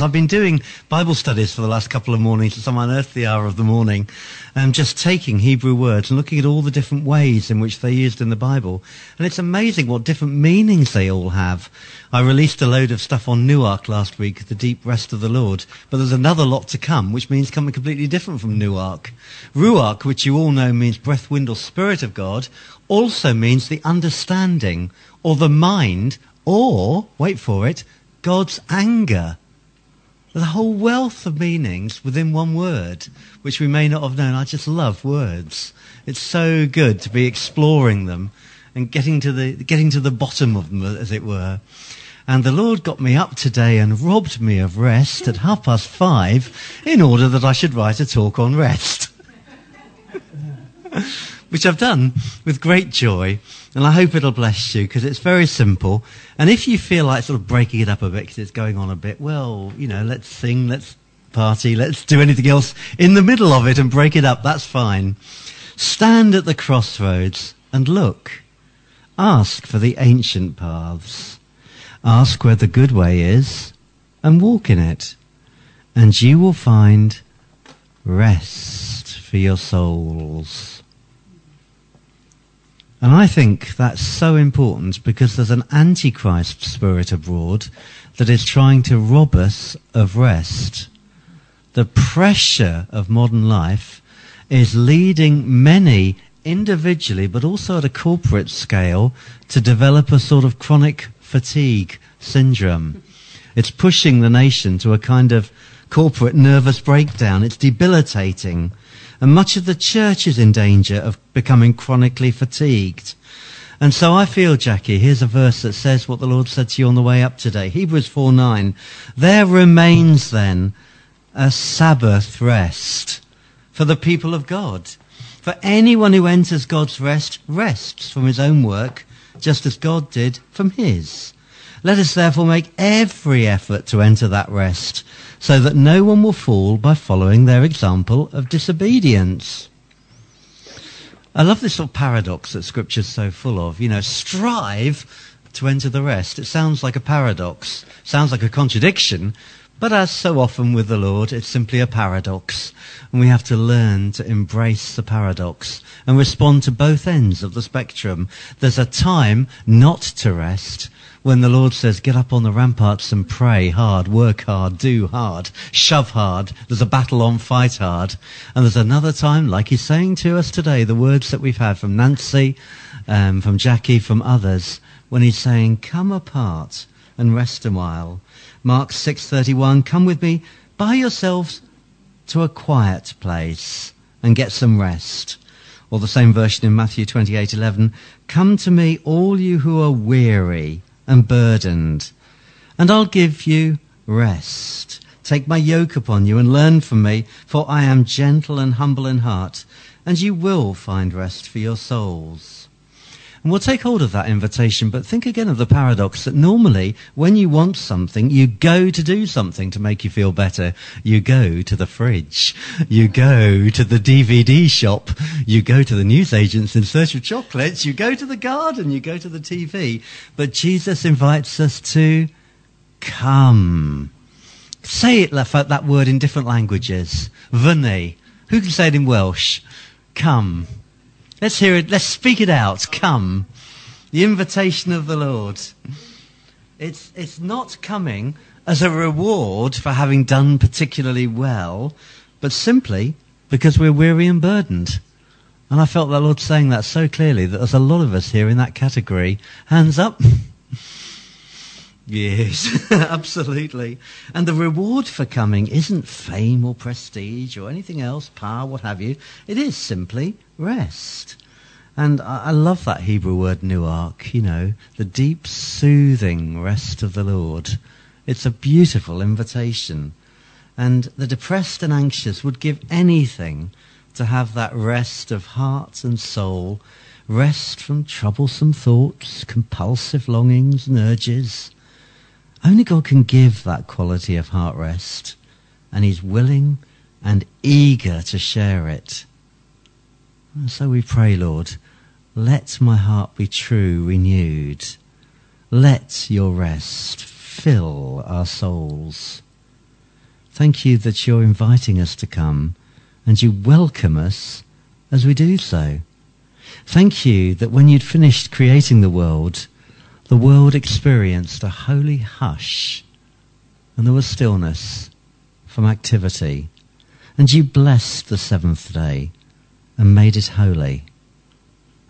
I've been doing Bible studies for the last couple of mornings some unearthly hour of the morning, and just taking Hebrew words and looking at all the different ways in which they're used in the Bible. And it's amazing what different meanings they all have. I released a load of stuff on Nuach last week, the deep rest of the Lord, but there's another lot to come, which means something completely different from Nuach. Ruach, which you all know means breath, wind, or spirit of God, also means the understanding, or the mind, or, wait for it, God's anger. A whole wealth of meanings within one word, which we may not have known. I just love words. It's so good to be exploring them and getting to the, getting to the bottom of them, as it were. And the Lord got me up today and robbed me of rest at half past five in order that I should write a talk on rest. Which I've done with great joy. And I hope it'll bless you because it's very simple. And if you feel like sort of breaking it up a bit because it's going on a bit, well, you know, let's sing, let's party, let's do anything else in the middle of it and break it up. That's fine. Stand at the crossroads and look. Ask for the ancient paths. Ask where the good way is and walk in it. And you will find rest for your souls. And I think that's so important because there's an antichrist spirit abroad that is trying to rob us of rest. The pressure of modern life is leading many individually, but also at a corporate scale, to develop a sort of chronic fatigue syndrome. It's pushing the nation to a kind of corporate nervous breakdown. It's debilitating. And much of the church is in danger of becoming chronically fatigued. And so I feel, Jackie, here's a verse that says what the Lord said to you on the way up today. Hebrews 4 9. There remains then a Sabbath rest for the people of God. For anyone who enters God's rest rests from his own work, just as God did from his. Let us therefore make every effort to enter that rest so that no one will fall by following their example of disobedience. I love this sort of paradox that Scripture's so full of. You know, strive to enter the rest. It sounds like a paradox, sounds like a contradiction, but as so often with the Lord, it's simply a paradox. And we have to learn to embrace the paradox and respond to both ends of the spectrum. There's a time not to rest, when the Lord says, get up on the ramparts and pray hard, work hard, do hard, shove hard. There's a battle on, fight hard. And there's another time, like he's saying to us today, the words that we've had from Nancy, um, from Jackie, from others, when he's saying, come apart and rest a while. Mark 6.31, come with me, by yourselves to a quiet place and get some rest. Or the same version in Matthew 28:11, "Come to me all you who are weary and burdened, and I'll give you rest. Take my yoke upon you and learn from me, for I am gentle and humble in heart, and you will find rest for your souls. And we'll take hold of that invitation, but think again of the paradox that normally when you want something, you go to do something to make you feel better. You go to the fridge. You go to the DVD shop. You go to the newsagents in search of chocolates. You go to the garden. You go to the TV. But Jesus invites us to come. Say it, that word in different languages. Vene. Who can say it in Welsh? Come. Let's hear it. Let's speak it out. Come. The invitation of the Lord. It's, it's not coming as a reward for having done particularly well, but simply because we're weary and burdened. And I felt the Lord saying that so clearly that there's a lot of us here in that category. Hands up. Yes, absolutely. And the reward for coming isn't fame or prestige or anything else, power, what have you. It is simply rest. And I, I love that Hebrew word nuach, you know, the deep soothing rest of the Lord. It's a beautiful invitation. And the depressed and anxious would give anything to have that rest of heart and soul, rest from troublesome thoughts, compulsive longings and urges, only God can give that quality of heart rest, and He's willing and eager to share it. And so we pray, Lord, let my heart be true, renewed. Let your rest fill our souls. Thank you that you're inviting us to come and you welcome us as we do so. Thank you that when you'd finished creating the world, the world experienced a holy hush and there was stillness from activity. And you blessed the seventh day and made it holy.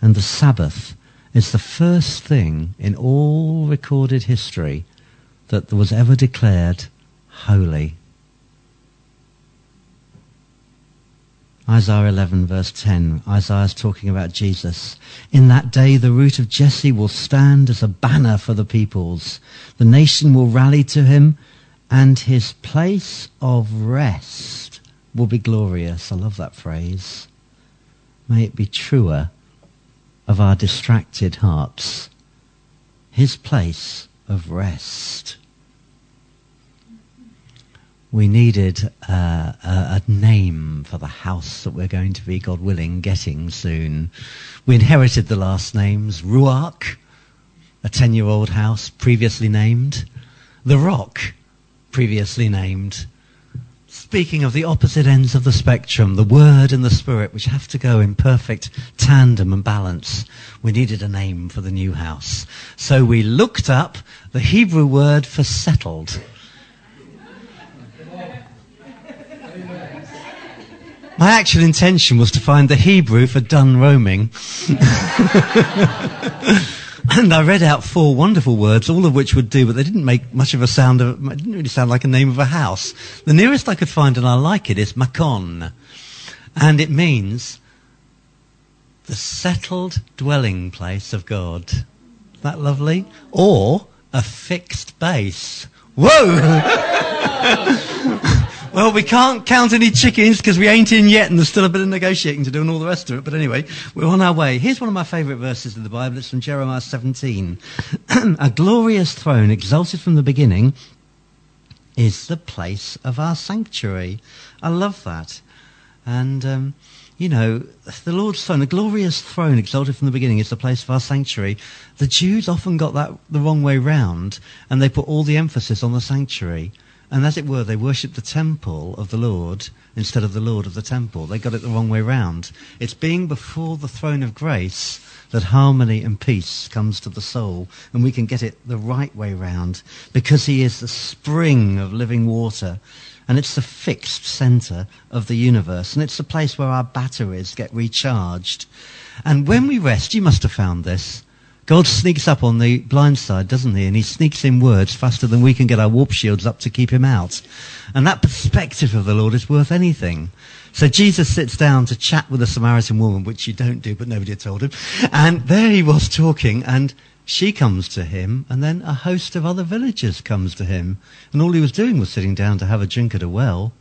And the Sabbath is the first thing in all recorded history that was ever declared holy. Isaiah 11 verse 10, Isaiah is talking about Jesus. In that day the root of Jesse will stand as a banner for the peoples. The nation will rally to him and his place of rest will be glorious. I love that phrase. May it be truer of our distracted hearts. His place of rest we needed uh, a, a, name for the house that we're going to be, God willing, getting soon. We inherited the last names Ruach, a 10 year old house previously named, The Rock, previously named. Speaking of the opposite ends of the spectrum, the Word and the Spirit, which have to go in perfect tandem and balance, we needed a name for the new house. So we looked up the Hebrew word for settled My actual intention was to find the Hebrew for done roaming. and I read out four wonderful words, all of which would do, but they didn't make much of a sound of, it didn't really sound like a name of a house. The nearest I could find, and I like it, is Makon. And it means the settled dwelling place of God. Is that lovely? Or a fixed base. Whoa! Well, we can't count any chickens because we ain't in yet and there's still a bit of negotiating to do and all the rest of it. But anyway, we're on our way. Here's one of my favourite verses in the Bible. It's from Jeremiah 17. a glorious throne exalted from the beginning is the place of our sanctuary. I love that. And, um, you know, the Lord's throne, a glorious throne exalted from the beginning is the place of our sanctuary. The Jews often got that the wrong way round and they put all the emphasis on the sanctuary. And as it were, they worshipped the temple of the Lord instead of the Lord of the temple. They got it the wrong way round. It's being before the throne of grace that harmony and peace comes to the soul, and we can get it the right way round because He is the spring of living water. And it's the fixed center of the universe, and it's the place where our batteries get recharged. And when we rest, you must have found this, God sneaks up on the blind side, doesn't he? And he sneaks in words faster than we can get our warp shields up to keep him out. And that perspective of the Lord is worth anything. So Jesus sits down to chat with a Samaritan woman, which you don't do, but nobody had told him. And there he was talking, and she comes to him, and then a host of other villagers comes to him. And all he was doing was sitting down to have a drink at a well.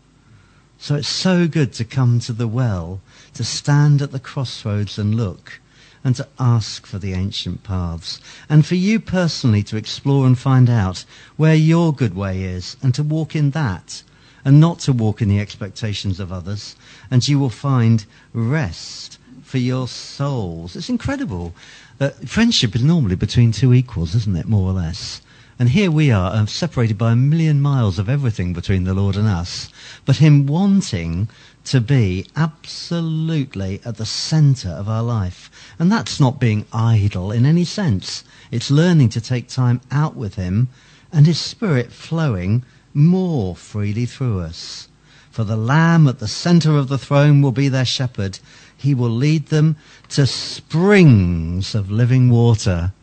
So it's so good to come to the well, to stand at the crossroads and look and to ask for the ancient paths. And for you personally to explore and find out where your good way is and to walk in that and not to walk in the expectations of others. And you will find rest for your souls. It's incredible. Uh, friendship is normally between two equals, isn't it, more or less? And here we are, uh, separated by a million miles of everything between the Lord and us. But Him wanting to be absolutely at the center of our life. And that's not being idle in any sense. It's learning to take time out with Him and His Spirit flowing more freely through us. For the Lamb at the center of the throne will be their shepherd. He will lead them to springs of living water.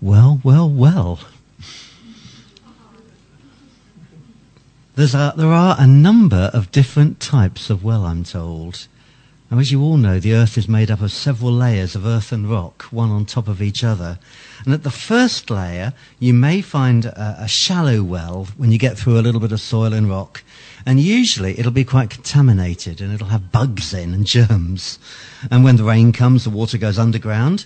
Well, well, well. A, there are a number of different types of well, I'm told. Now, as you all know, the earth is made up of several layers of earth and rock, one on top of each other. And at the first layer, you may find a, a shallow well when you get through a little bit of soil and rock. And usually it'll be quite contaminated and it'll have bugs in and germs. And when the rain comes, the water goes underground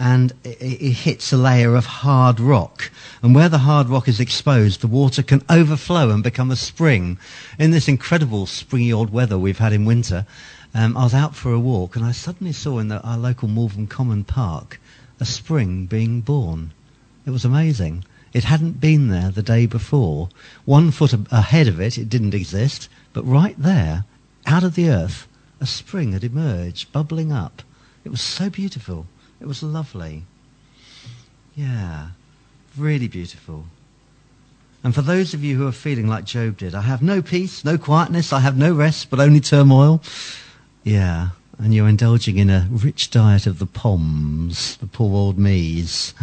and it, hits a layer of hard rock. And where the hard rock is exposed, the water can overflow and become a spring. In this incredible springy old weather we've had in winter, um, I was out for a walk and I suddenly saw in the, our local Malvern Common Park a spring being born. It was amazing. It hadn't been there the day before. One foot ahead of it, it didn't exist, but right there, out of the earth, a spring had emerged, bubbling up. It was so beautiful. It was lovely. Yeah, really beautiful. And for those of you who are feeling like Job did, I have no peace, no quietness, I have no rest, but only turmoil. Yeah, and you're indulging in a rich diet of the poms, the poor old me's.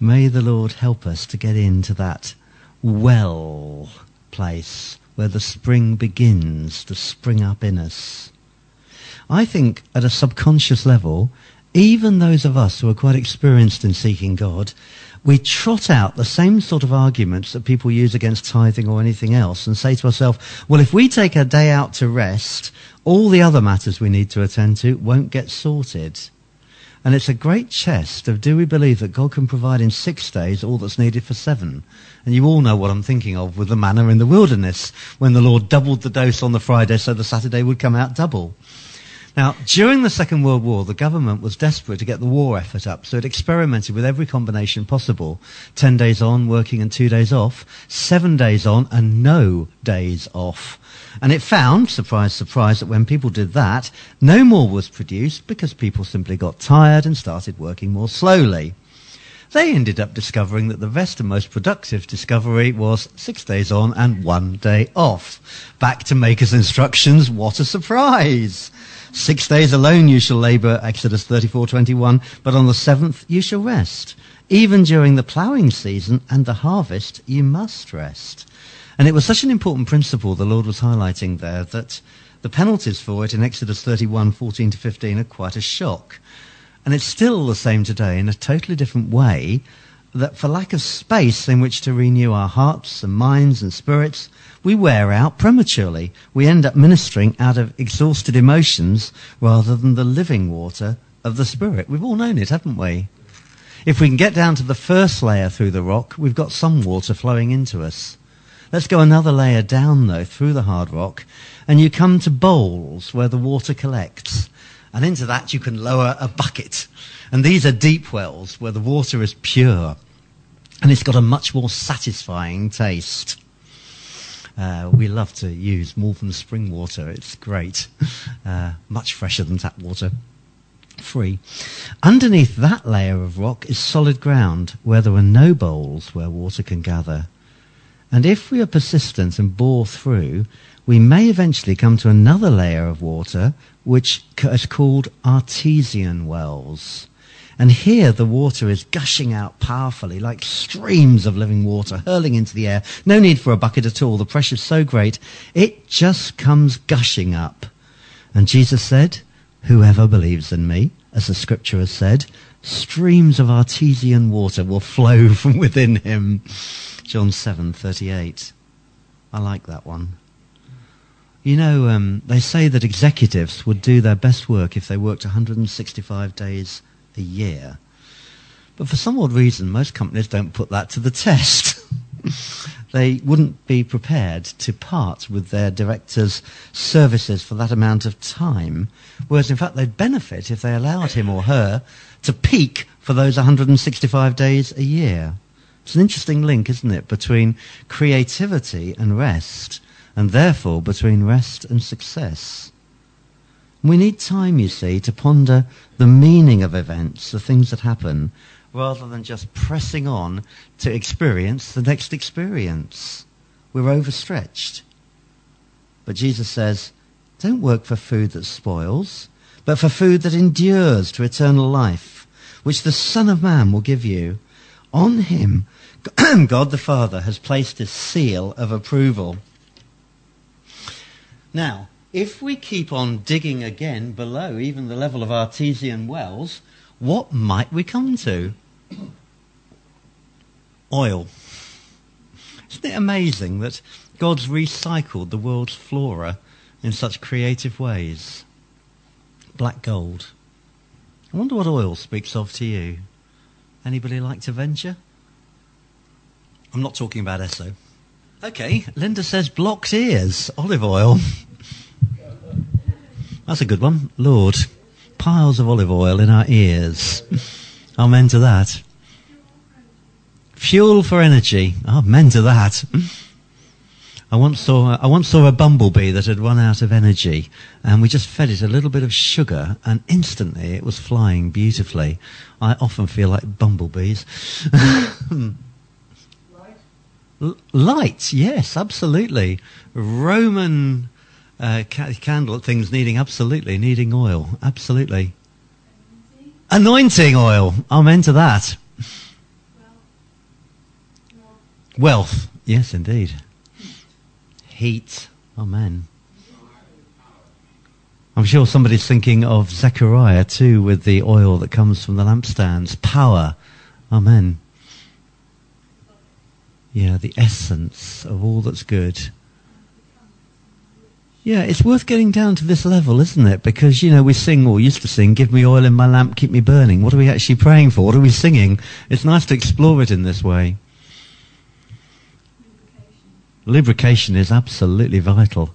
May the Lord help us to get into that well place where the spring begins to spring up in us. I think at a subconscious level, even those of us who are quite experienced in seeking God, we trot out the same sort of arguments that people use against tithing or anything else and say to ourselves, well, if we take a day out to rest, all the other matters we need to attend to won't get sorted. And it's a great chest of do we believe that God can provide in six days all that's needed for seven? And you all know what I'm thinking of with the manna in the wilderness when the Lord doubled the dose on the Friday so the Saturday would come out double. Now, during the Second World War, the government was desperate to get the war effort up, so it experimented with every combination possible. Ten days on, working and two days off, seven days on and no days off. And it found, surprise, surprise, that when people did that, no more was produced because people simply got tired and started working more slowly. They ended up discovering that the best and most productive discovery was six days on and one day off. Back to Maker's instructions, what a surprise! Six days alone you shall labor, Exodus 34:21, but on the seventh you shall rest. Even during the ploughing season and the harvest you must rest. And it was such an important principle the Lord was highlighting there that the penalties for it in Exodus 31:14 to 15 are quite a shock. And it's still the same today in a totally different way that for lack of space in which to renew our hearts and minds and spirits, we wear out prematurely. We end up ministering out of exhausted emotions rather than the living water of the Spirit. We've all known it, haven't we? If we can get down to the first layer through the rock, we've got some water flowing into us. Let's go another layer down, though, through the hard rock, and you come to bowls where the water collects. And into that you can lower a bucket. And these are deep wells where the water is pure. And it's got a much more satisfying taste. Uh, we love to use Malvern spring water. It's great. Uh, much fresher than tap water. Free. Underneath that layer of rock is solid ground where there are no bowls where water can gather. And if we are persistent and bore through, we may eventually come to another layer of water which is called artesian wells. And here the water is gushing out powerfully, like streams of living water hurling into the air. No need for a bucket at all. The pressure is so great, it just comes gushing up. And Jesus said, Whoever believes in me, as the scripture has said, streams of artesian water will flow from within him. John 7:38. I like that one. You know, um, they say that executives would do their best work if they worked 165 days a year. But for some odd reason, most companies don't put that to the test. they wouldn't be prepared to part with their director's services for that amount of time, whereas in fact they'd benefit if they allowed him or her to peak for those 165 days a year. It's an interesting link, isn't it, between creativity and rest, and therefore between rest and success. We need time, you see, to ponder the meaning of events, the things that happen, rather than just pressing on to experience the next experience. We're overstretched. But Jesus says, don't work for food that spoils, but for food that endures to eternal life, which the Son of Man will give you. On him, God the Father has placed his seal of approval. Now, if we keep on digging again below even the level of artesian wells, what might we come to? Oil. Isn't it amazing that God's recycled the world's flora in such creative ways? Black gold. I wonder what oil speaks of to you. Anybody like to venture? I'm not talking about Esso. Okay, Linda says blocked ears, olive oil. That's a good one. Lord, piles of olive oil in our ears. Amen to that. Fuel for energy. Oh, men to that. I once saw I once saw a bumblebee that had run out of energy, and we just fed it a little bit of sugar, and instantly it was flying beautifully. I often feel like bumblebees. L- light, yes, absolutely. Roman uh, ca- candle things needing absolutely needing oil, absolutely. Anointing, Anointing oil. Amen to that. Wealth, yes, indeed heat. Amen. I'm sure somebody's thinking of Zechariah too with the oil that comes from the lampstands. Power. Amen. Yeah, the essence of all that's good. Yeah, it's worth getting down to this level, isn't it? Because, you know, we sing, or used to sing, give me oil in my lamp, keep me burning. What are we actually praying for? What are we singing? It's nice to explore it in this way. Lubrication is absolutely vital.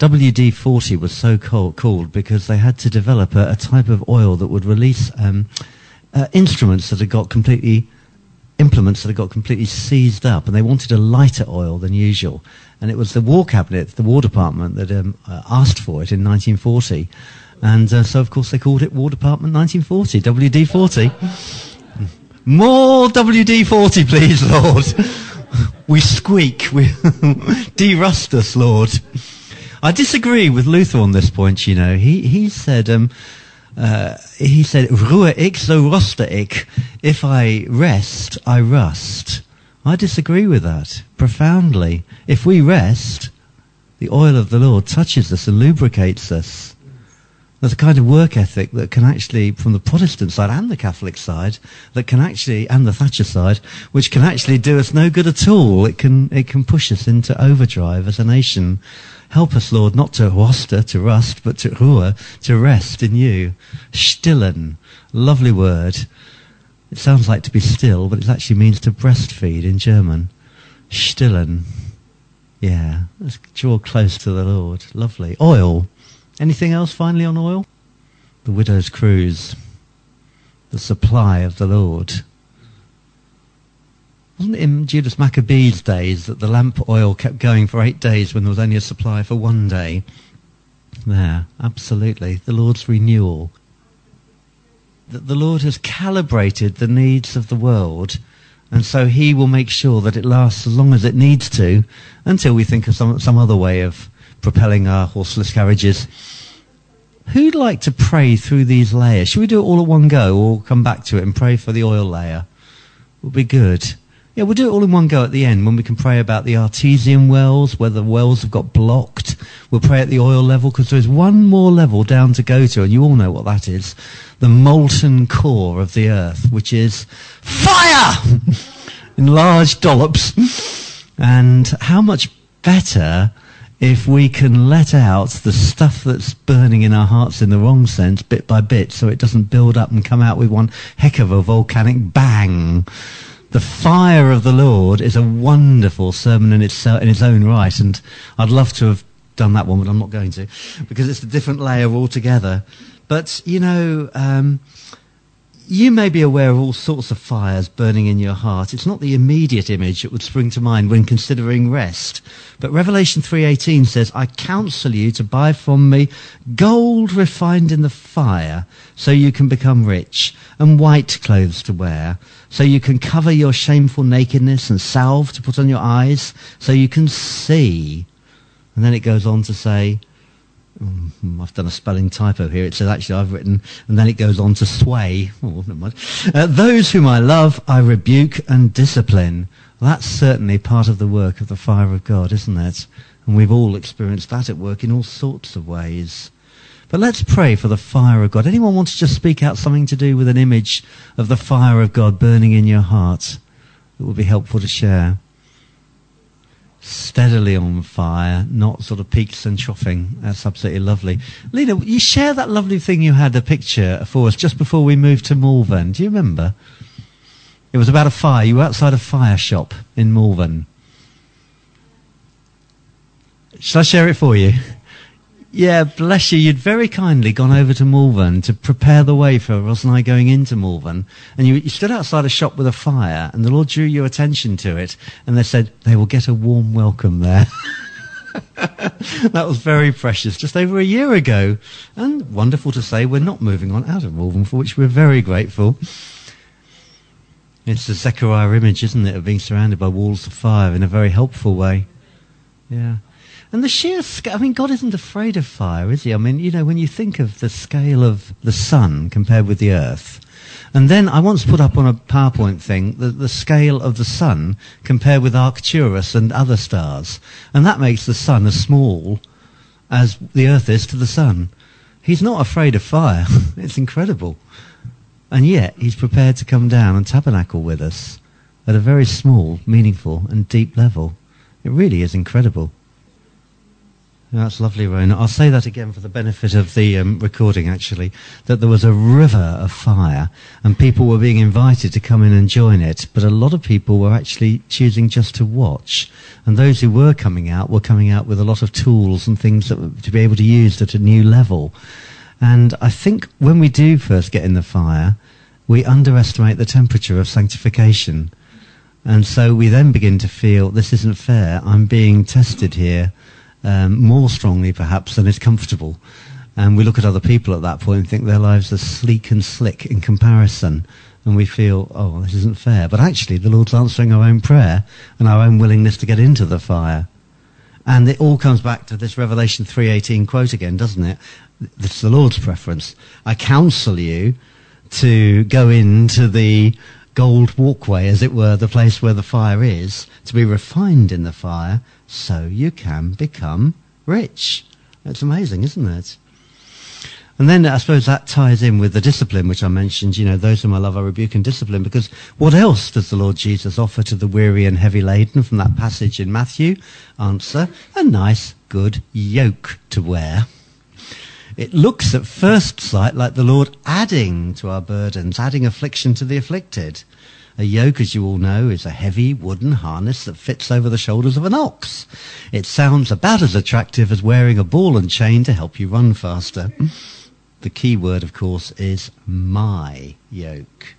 WD-40 was so called because they had to develop a, a type of oil that would release um, uh, instruments that had got completely implements that had got completely seized up, and they wanted a lighter oil than usual. And it was the War Cabinet, the War Department, that um, uh, asked for it in 1940. And uh, so, of course, they called it War Department 1940, WD-40. More WD-40, please, Lord we squeak. We derust us, Lord. I disagree with Luther on this point. You know, he he said. Um, uh, he said, "Ruhe ik, so roste ik." If I rest, I rust. I disagree with that profoundly. If we rest, the oil of the Lord touches us and lubricates us. There's a kind of work ethic that can actually, from the Protestant side and the Catholic side, that can actually, and the Thatcher side, which can actually do us no good at all. It can, it can push us into overdrive as a nation. Help us, Lord, not to roster, to rust, but to ruhe, to rest in you. Stillen. Lovely word. It sounds like to be still, but it actually means to breastfeed in German. Stillen. Yeah. Let's draw close to the Lord. Lovely. Oil. Anything else finally on oil? The widow's cruse. The supply of the Lord. Wasn't it in Judas Maccabee's days that the lamp oil kept going for eight days when there was only a supply for one day? There, absolutely. The Lord's renewal. That the Lord has calibrated the needs of the world, and so He will make sure that it lasts as long as it needs to until we think of some, some other way of propelling our horseless carriages. Who'd like to pray through these layers? Should we do it all at one go or come back to it and pray for the oil layer? Would be good. Yeah, we'll do it all in one go at the end when we can pray about the artesian wells, where the wells have got blocked. We'll pray at the oil level because there is one more level down to go to, and you all know what that is. The molten core of the earth, which is fire! in large dollops. And how much better if we can let out the stuff that's burning in our hearts in the wrong sense bit by bit so it doesn't build up and come out with one heck of a volcanic bang. The fire of the Lord is a wonderful sermon in its, in its own right, and I'd love to have done that one, but I'm not going to, because it's a different layer altogether. But, you know, um, you may be aware of all sorts of fires burning in your heart. It's not the immediate image that would spring to mind when considering rest. But Revelation 3:18 says, "I counsel you to buy from me gold refined in the fire, so you can become rich, and white clothes to wear, so you can cover your shameful nakedness, and salve to put on your eyes, so you can see." And then it goes on to say, I've done a spelling typo here. It says actually I've written, and then it goes on to sway. Oh, never mind. Uh, those whom I love, I rebuke and discipline. Well, that's certainly part of the work of the fire of God, isn't it? And we've all experienced that at work in all sorts of ways. But let's pray for the fire of God. Anyone want to just speak out something to do with an image of the fire of God burning in your heart that would be helpful to share? Steadily on fire, not sort of peaks and troughing. That's absolutely lovely. Lena, you share that lovely thing you had a picture for us just before we moved to Malvern. Do you remember? It was about a fire. You were outside a fire shop in Malvern. Shall I share it for you? Yeah, bless you. You'd very kindly gone over to Malvern to prepare the way for Ross and I going into Malvern. And you, you stood outside a shop with a fire, and the Lord drew your attention to it. And they said, they will get a warm welcome there. that was very precious, just over a year ago. And wonderful to say, we're not moving on out of Malvern, for which we're very grateful. It's the Zechariah image, isn't it, of being surrounded by walls of fire in a very helpful way. Yeah. And the sheer scale, I mean, God isn't afraid of fire, is he? I mean, you know, when you think of the scale of the sun compared with the earth, and then I once put up on a PowerPoint thing the, the scale of the sun compared with Arcturus and other stars. And that makes the sun as small as the earth is to the sun. He's not afraid of fire. it's incredible. And yet, he's prepared to come down and tabernacle with us at a very small, meaningful, and deep level. It really is incredible. That's lovely, Rona. I'll say that again for the benefit of the um, recording, actually, that there was a river of fire and people were being invited to come in and join it, but a lot of people were actually choosing just to watch. And those who were coming out were coming out with a lot of tools and things that, to be able to use at a new level. And I think when we do first get in the fire, we underestimate the temperature of sanctification. And so we then begin to feel this isn't fair. I'm being tested here um, more strongly perhaps than is comfortable. And we look at other people at that point and think their lives are sleek and slick in comparison. And we feel, oh, this isn't fair. But actually, the Lord's answering our own prayer and our own willingness to get into the fire. And it all comes back to this Revelation 3.18 quote again, doesn't it? It's the Lord's preference. I counsel you to go into the gold walkway, as it were, the place where the fire is, to be refined in the fire, so you can become rich. It's amazing, isn't it? And then I suppose that ties in with the discipline which I mentioned, you know, those whom I love I rebuke and discipline, because what else does the Lord Jesus offer to the weary and heavy laden from that passage in Matthew? Answer, a nice, good yoke to wear. It looks at first sight like the Lord adding to our burdens, adding affliction to the afflicted. A yoke, as you all know, is a heavy wooden harness that fits over the shoulders of an ox. It sounds about as attractive as wearing a ball and chain to help you run faster. The key word, of course, is my yoke.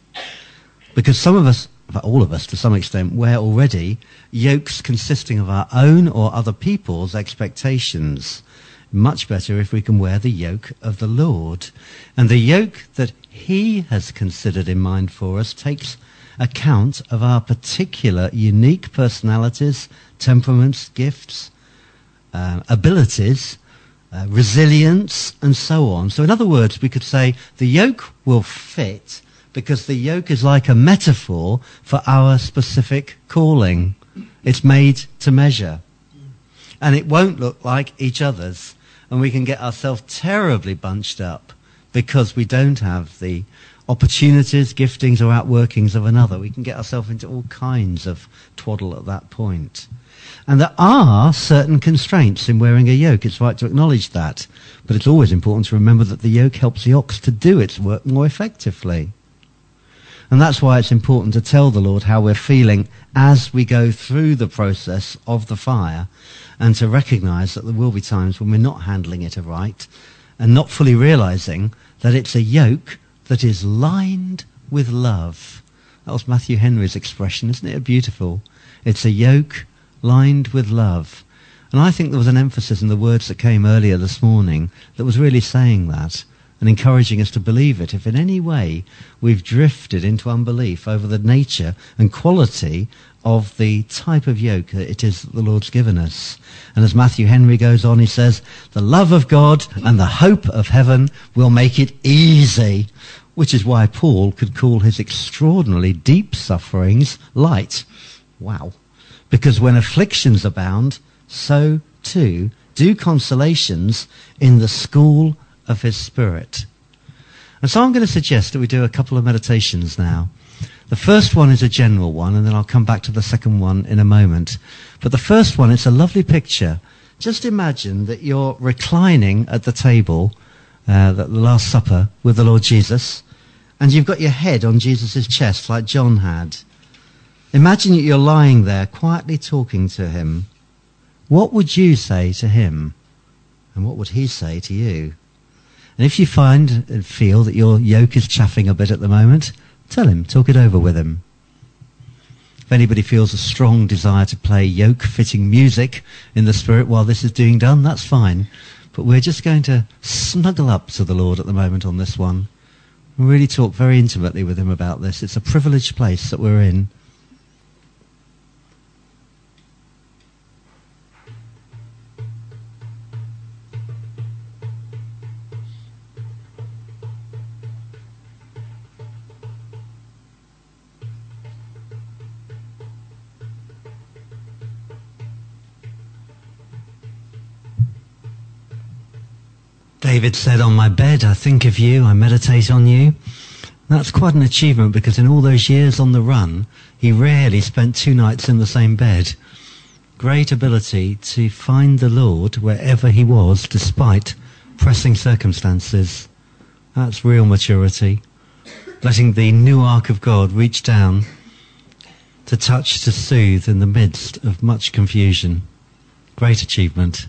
Because some of us, all of us to some extent, wear already yokes consisting of our own or other people's expectations. Much better if we can wear the yoke of the Lord. And the yoke that He has considered in mind for us takes account of our particular unique personalities, temperaments, gifts, uh, abilities, uh, resilience, and so on. So, in other words, we could say the yoke will fit because the yoke is like a metaphor for our specific calling. It's made to measure. And it won't look like each other's. And we can get ourselves terribly bunched up because we don't have the opportunities, giftings, or outworkings of another. We can get ourselves into all kinds of twaddle at that point. And there are certain constraints in wearing a yoke. It's right to acknowledge that. But it's always important to remember that the yoke helps the ox to do its work more effectively. And that's why it's important to tell the Lord how we're feeling as we go through the process of the fire and to recognize that there will be times when we're not handling it aright and not fully realizing that it's a yoke that is lined with love. That was Matthew Henry's expression, isn't it beautiful? It's a yoke lined with love. And I think there was an emphasis in the words that came earlier this morning that was really saying that and encouraging us to believe it. If in any way we've drifted into unbelief over the nature and quality of the type of yoke that it is that the Lord's given us. And as Matthew Henry goes on, he says, the love of God and the hope of heaven will make it easy, which is why Paul could call his extraordinarily deep sufferings light. Wow. Because when afflictions abound, so too do consolations in the school of his spirit. And so I'm going to suggest that we do a couple of meditations now. The first one is a general one, and then I'll come back to the second one in a moment. But the first one, it's a lovely picture. Just imagine that you're reclining at the table, uh, the Last Supper, with the Lord Jesus, and you've got your head on Jesus' chest like John had. Imagine that you're lying there quietly talking to him. What would you say to him? And what would he say to you? And if you find and feel that your yoke is chaffing a bit at the moment, tell him, talk it over with him. If anybody feels a strong desire to play yoke fitting music in the spirit while this is being done, that's fine. But we're just going to snuggle up to the Lord at the moment on this one. And really talk very intimately with him about this. It's a privileged place that we're in. David said, On my bed, I think of you, I meditate on you. That's quite an achievement because in all those years on the run, he rarely spent two nights in the same bed. Great ability to find the Lord wherever he was despite pressing circumstances. That's real maturity. Letting the nuach of God reach down to touch, to soothe in the midst of much confusion. Great achievement.